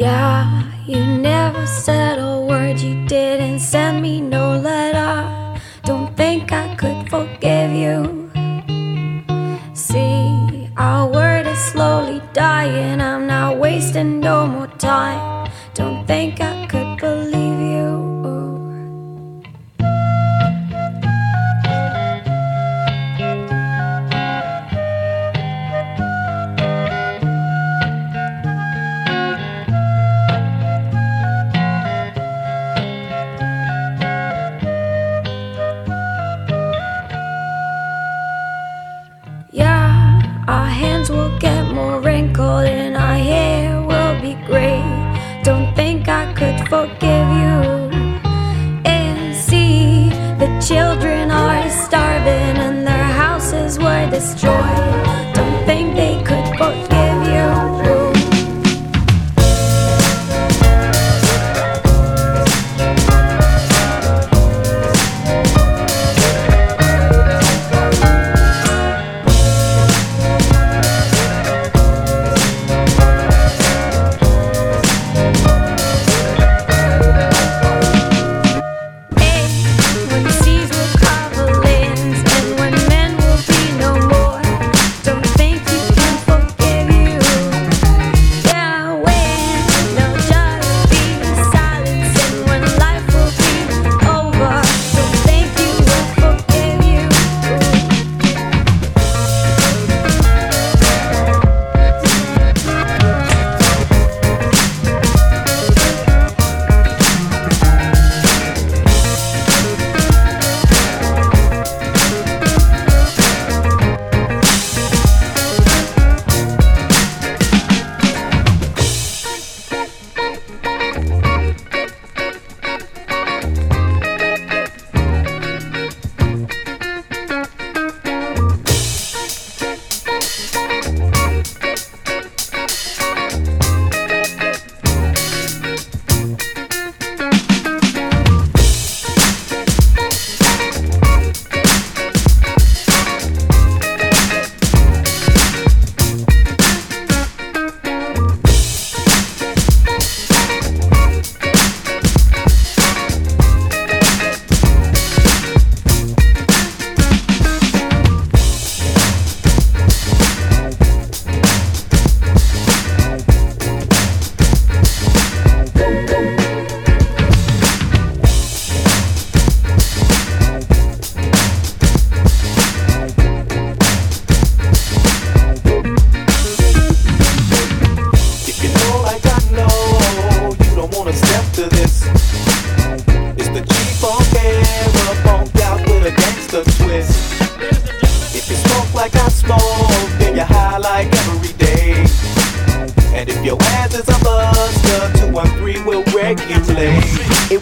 Yeah, you never said a word, you didn't send me no letter. Don't think I could forgive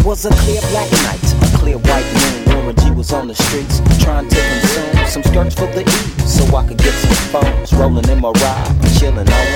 was a clear black night, a clear white moon. Warren G was on the streets trying to consume some skirts for the E, so I could get some phones rolling in my ride, chilling on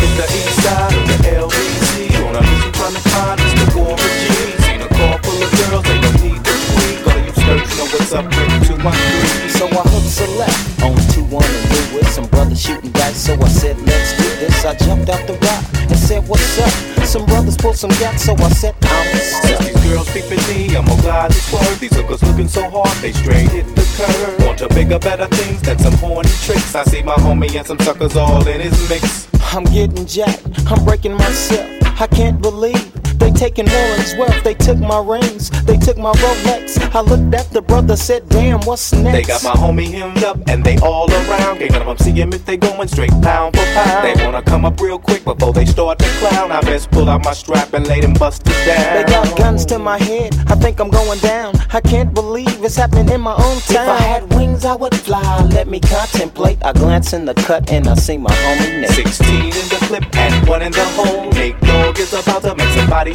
Hit the east side of the LBC on a mission trying to find us the war of G's. Seen a car full of girls, they don't need to tweak. All you skirts know what's up with 213. So I hooked select on 2-1 and with some brothers shooting dice. So I said, let's do this. I jumped out the rock and said, what's up? Some brothers pulled some gas, so I said, I'm stuck. Girls peeping me, I'm gonna glide word. These hookers looking so hard, they straight hit the curve. Want to bigger, better things than some horny tricks. I see my homie and some suckers all in his mix. I'm getting jacked, I'm breaking myself. I can't believe they taking Warren's wealth. They took my rings, they took my Rolex. I looked at the brother, said, damn, what's next? They got my homie hemmed up and they all around. Can't none of them see him if they going straight pound for pound. They wanna come up real quick before they start to clown. I best pull out my strap and lay them busters down. They got guns to my head, I think I'm going down. I can't believe it's happening in my own town. If I had wings, I would fly. Let me contemplate. I glance in the cut and I see my homie Nick. 16 in the clip and one in the hole. Nate Dogg is about to make somebody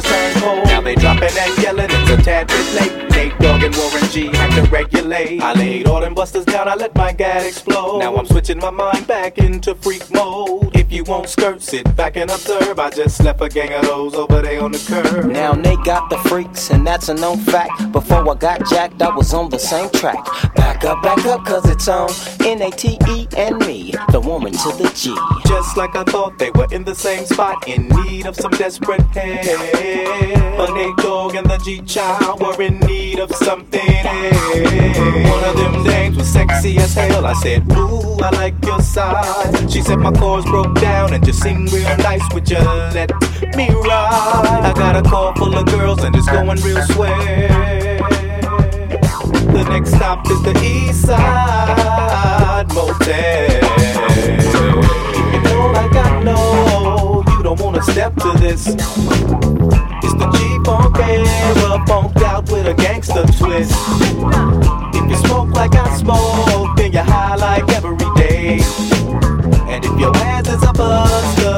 Now they dropping and yelling, it's a tad bit late. Nate Dogg and Warren G had to regulate. I laid all them busters down, I let my gat explode. Now I'm switching my mind back into freak mode. If you won't skirt, sit back and observe. I just left a gang of those over there on the curb. Now Nate got the freaks, and that's a known fact. Before I got jacked, I was on the same track. Back up, back up, cause it's on N A T E and me, the woman to the G. Just like I thought they were in the same spot, in need of some desperate help. But Nate Dogg and the G Child were in need of something else. One of them dames was sexy as hell. I said, Ooh, I like your size. She said my chords broke down and just sing real nice. Would you let me ride? I got a car full of girls and it's going real swell. The next stop is the East Side Motel. You know like I know, you don't wanna step to this. The G-Funk era, funked out with a gangster twist. If you smoke like I smoke, then you high like every day. And if your ass is a buster,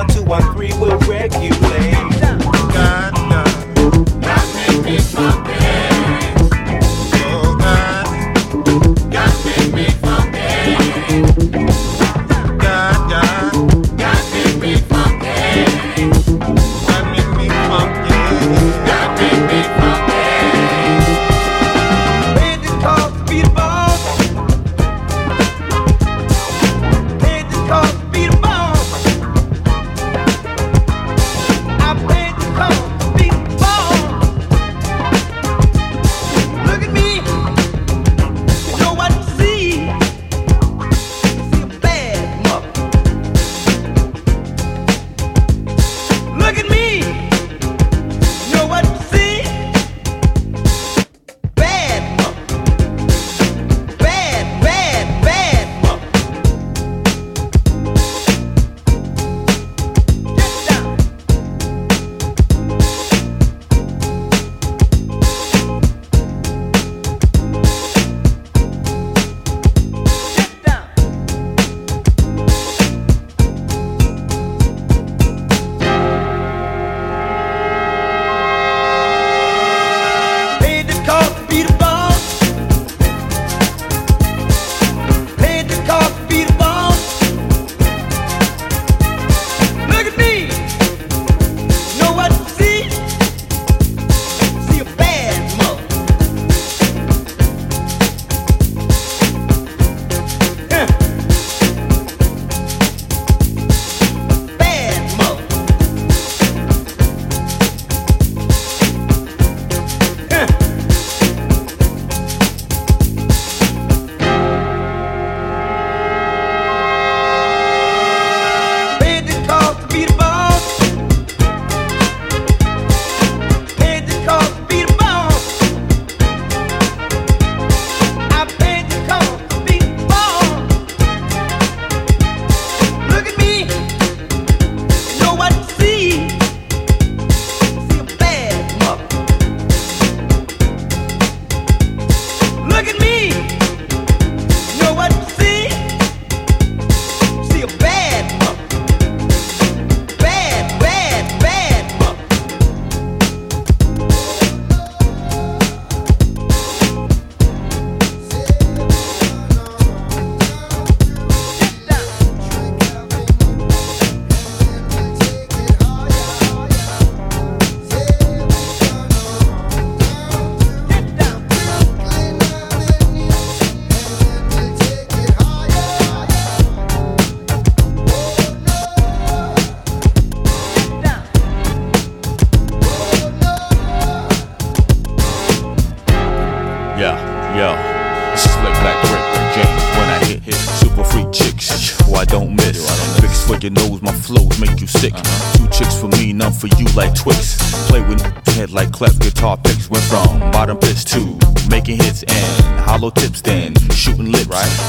and hollow tips, then shooting lips.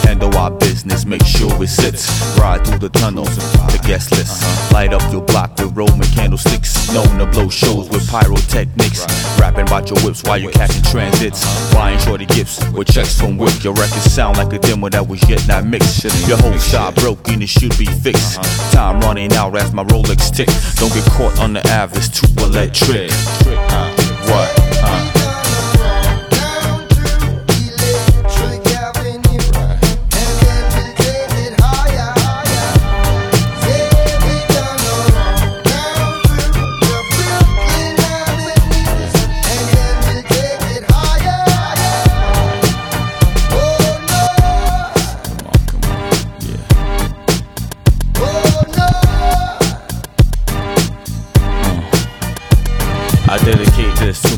Handle our business, make sure it sits. Ride through the tunnels, the guest list. Light up your block with Roman candlesticks. Known to blow shows with pyrotechnics. Rapping about your whips while you're catching transits. Buying shorty gifts with checks from Wick. Your records sound like a demo that was yet not mixed. Your whole style broken, it should be fixed. Time running out as my Rolex tick. Don't get caught on the Ave, it's too electric. What?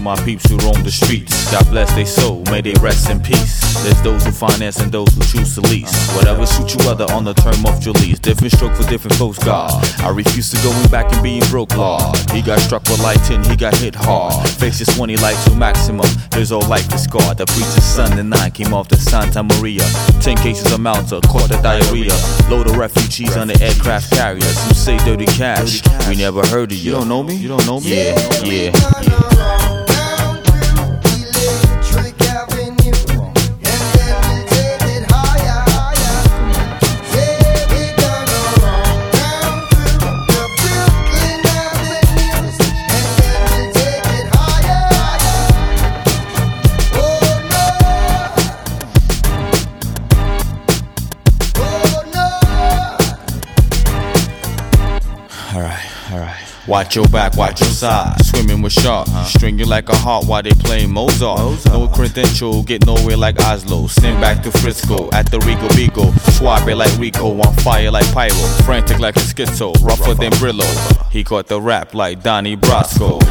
My peeps who roam the streets. God bless their soul, may they rest in peace. There's those who finance and those who choose to lease. Whatever suits you other on the term of your lease. Different stroke for different folks, God. I refuse to going back and being broke, Lord. He got struck with lighting, he got hit hard. Faces 20 light to maximum. His whole life is scarred. The preacher's son and nine came off the Santa Maria. Ten cases of Malta, caught the diarrhea. Load of refugees on the aircraft carriers. Some say dirty cash. We never heard of you. You don't know me? You don't know me? Yeah, yeah, yeah. Watch your back, watch your side. Swimming with sharks. String you like a heart while they playing Mozart. No credential, get nowhere like Oslo. Send back to Frisco at the Rico Bigo. Swap it like Rico, on fire like Pyro. Frantic like a schizo, rougher than Brillo. He caught the rap like Donnie Brasco.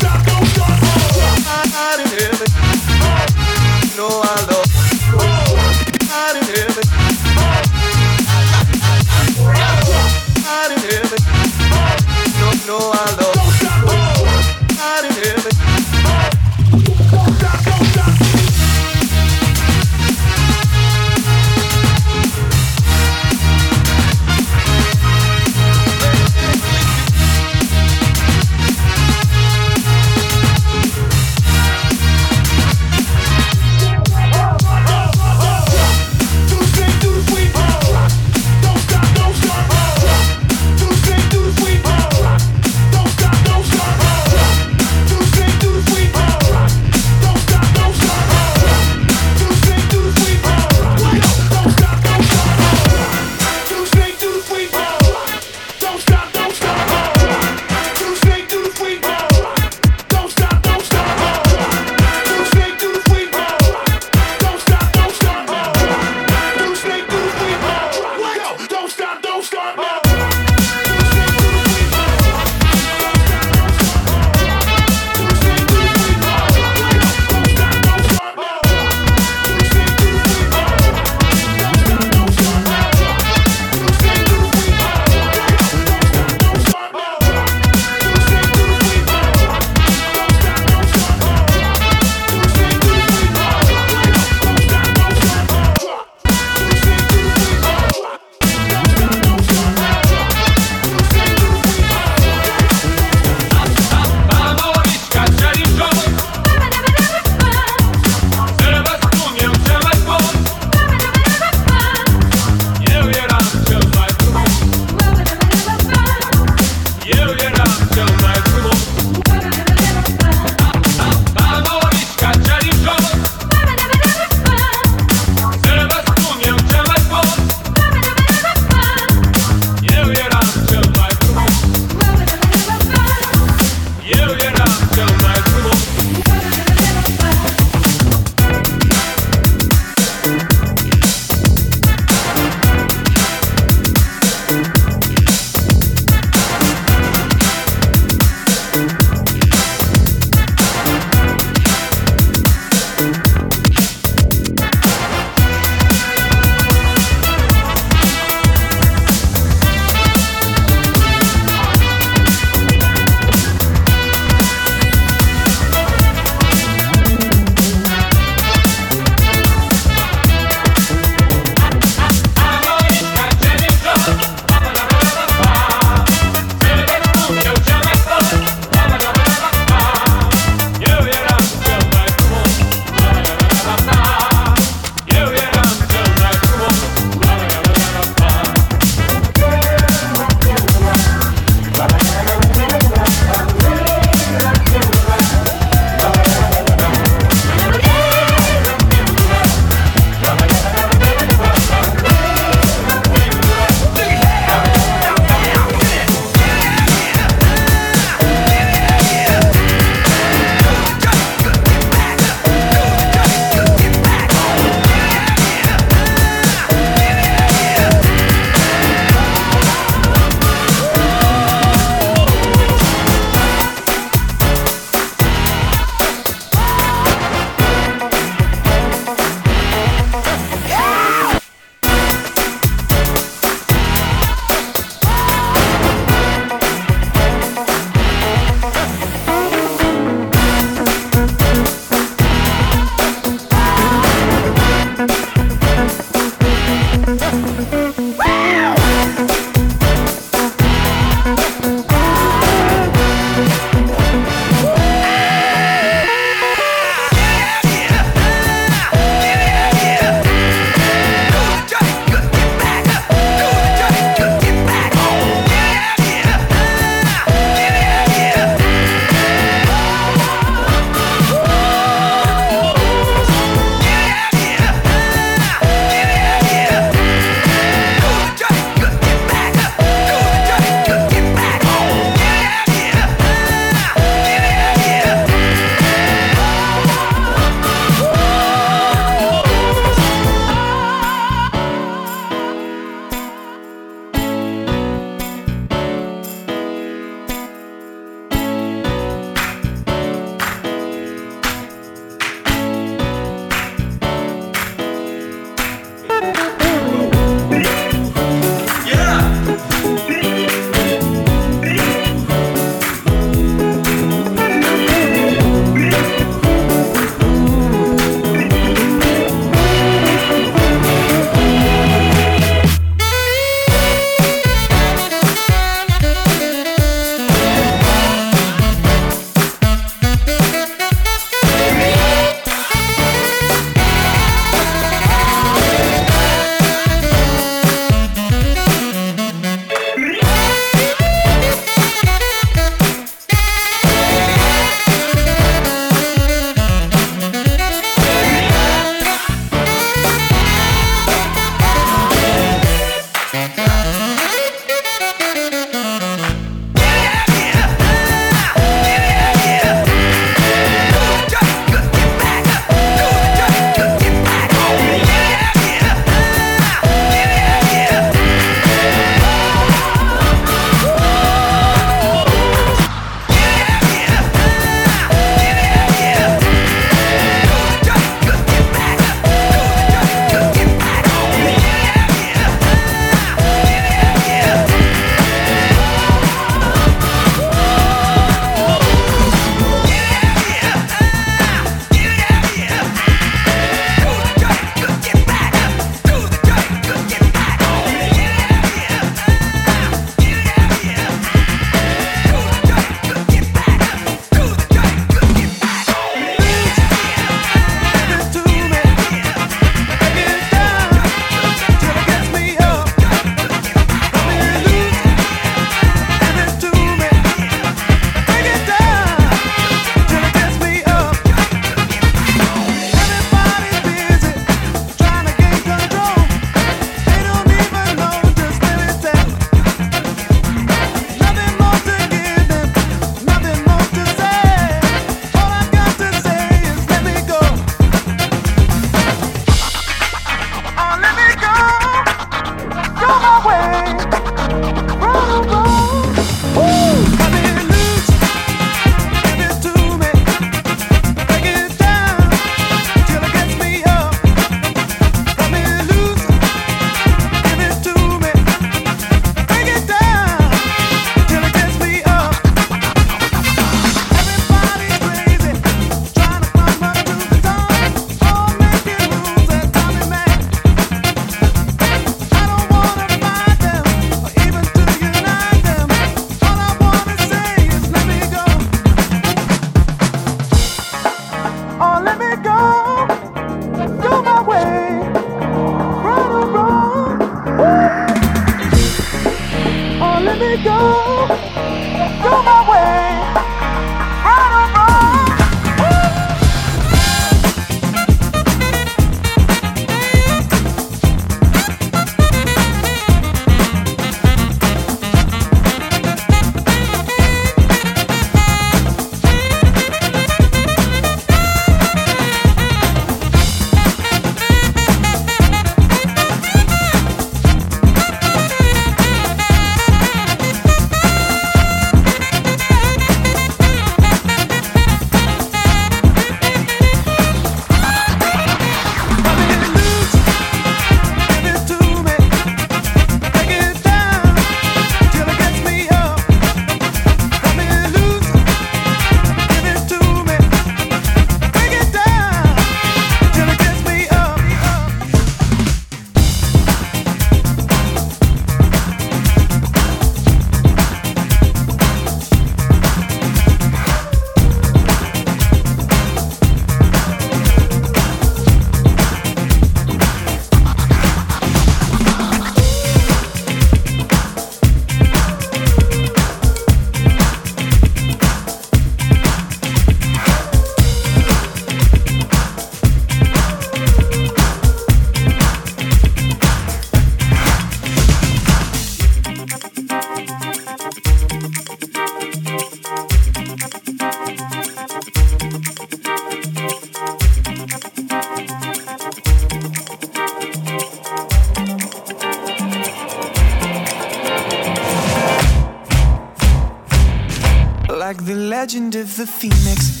like the legend of the phoenix.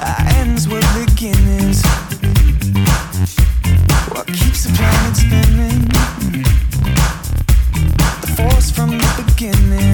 our Ends were beginnings. What keeps the planet spinning? The force from the beginning.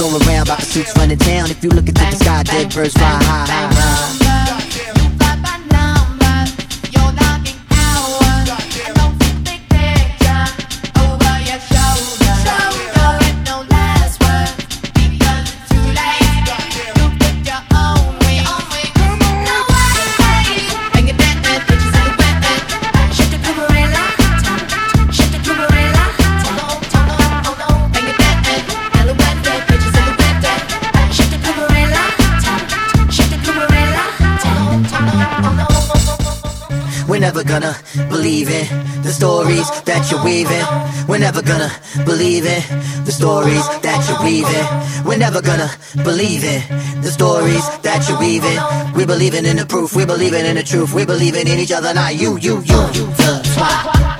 go around, about the suits running down. If you look at the sky, dead birds fly high. high, high. The stories that you're weaving, we're never gonna believe it. The stories that you're weaving, we're never gonna believe it. The stories that you're weaving, we're believing in the proof, we're believing in the truth, we're believing in each other, not you, you, you, you, the spot.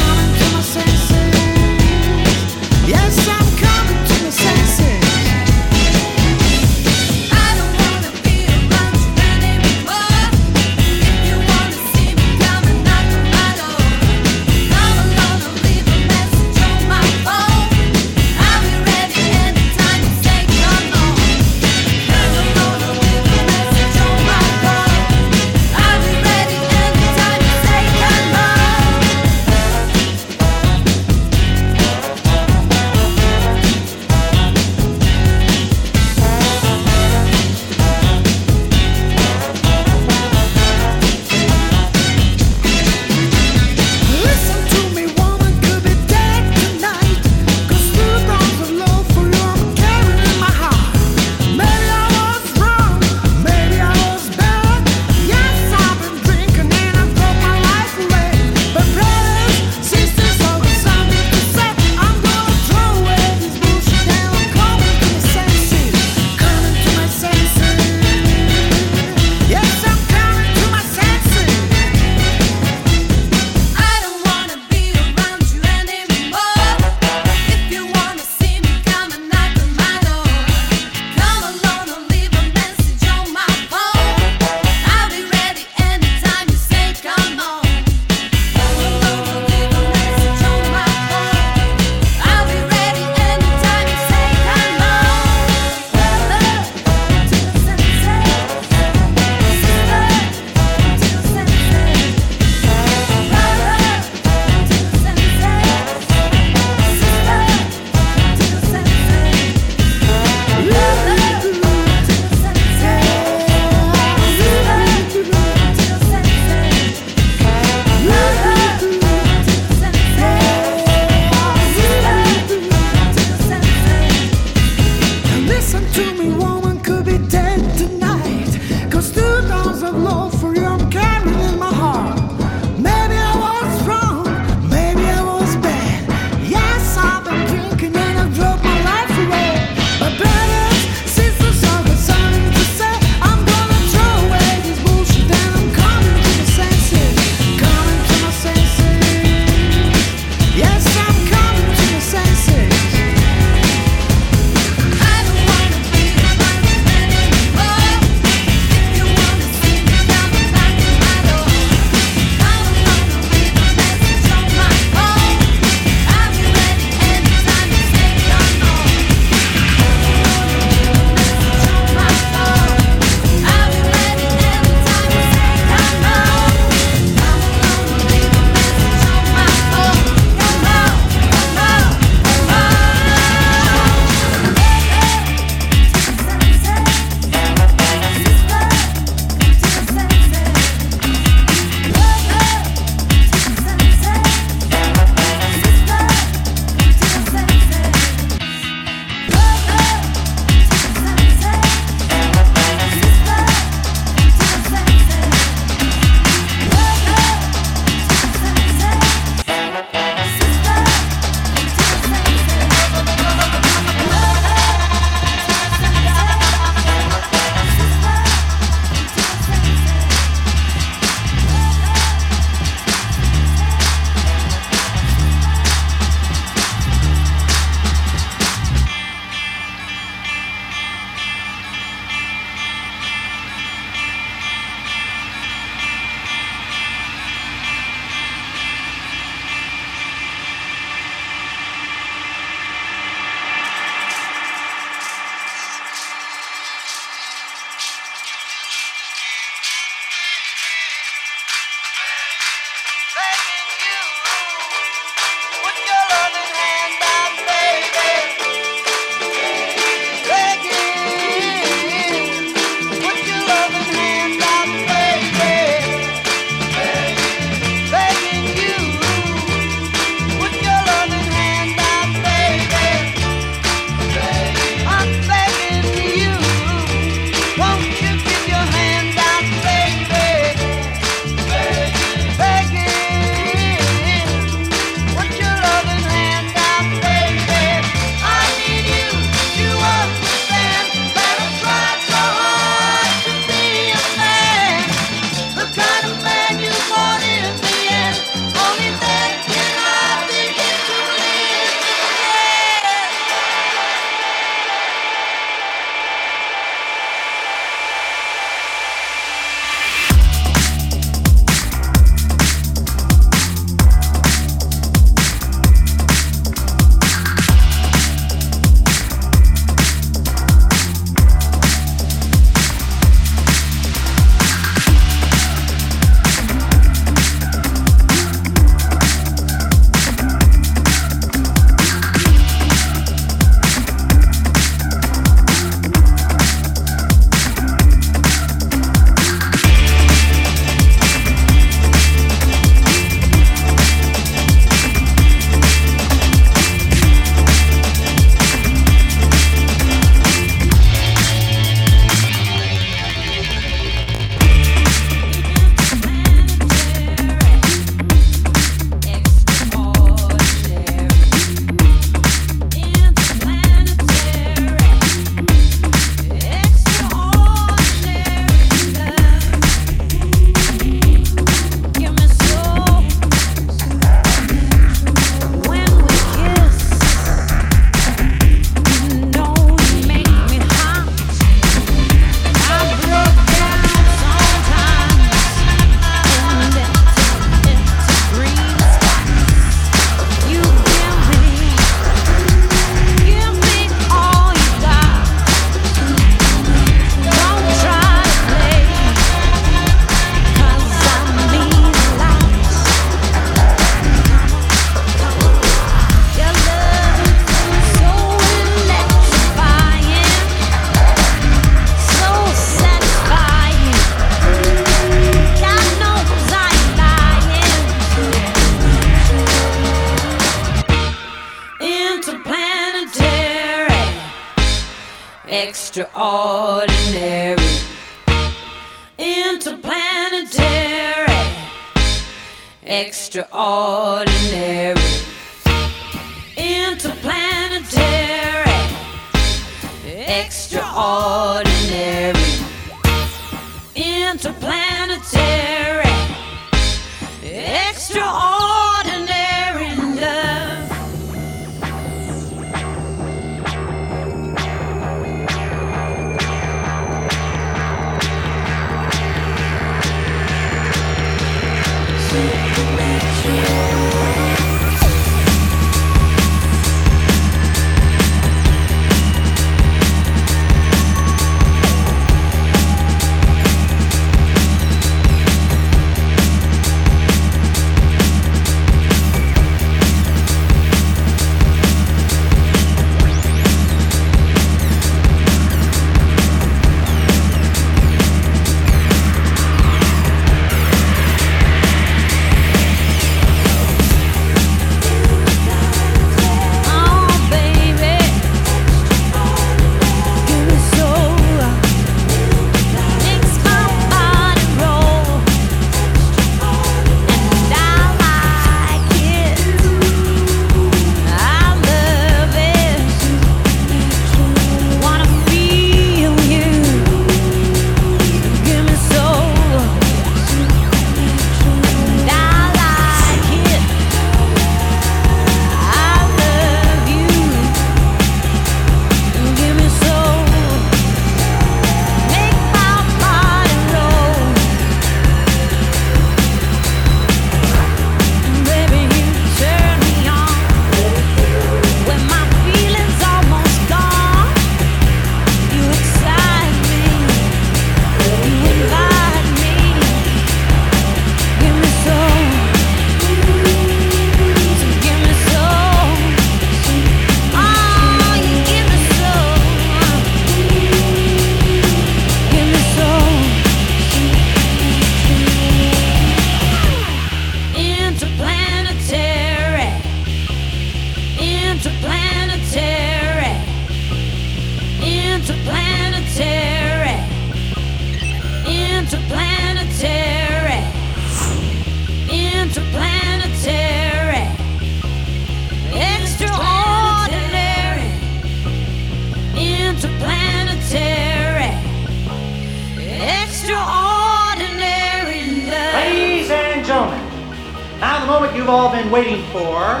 waiting for.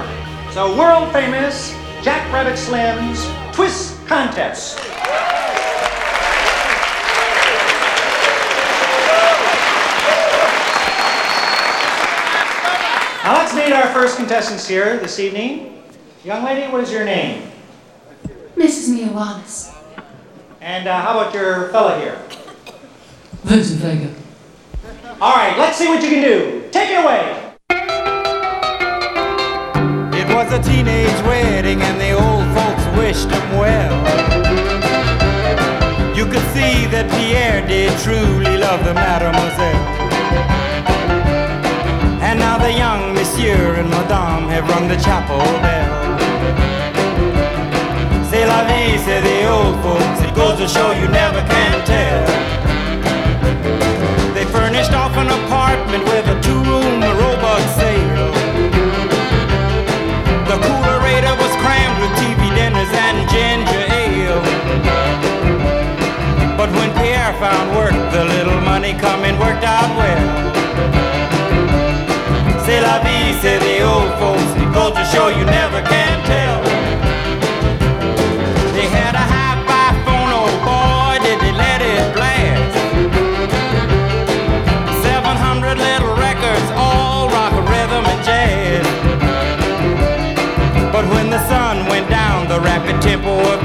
So world famous Jack Rabbit Slim's Twist Contest. Now let's meet our first contestants here this evening. Young lady, what is your name? Mrs. Mia Wallace. And uh, how about your fella here? Vincent Vega. All right, let's see what you can do. Take it away. It was a teenage wedding and the old folks wished him well. You could see that Pierre did truly love the mademoiselle. And now the young monsieur and madame have rung the chapel bell. C'est la vie, say the old folks. It goes to show you never can tell. They furnished off an apartment with a two-room Roebuck sale. With TV dinners and ginger ale. But when Pierre found work, the little money coming worked out well. C'est la vie, say the old folks. It goes to show you never can tell.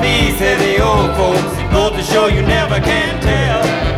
Vie, say the old folks. Goes to show you never can tell.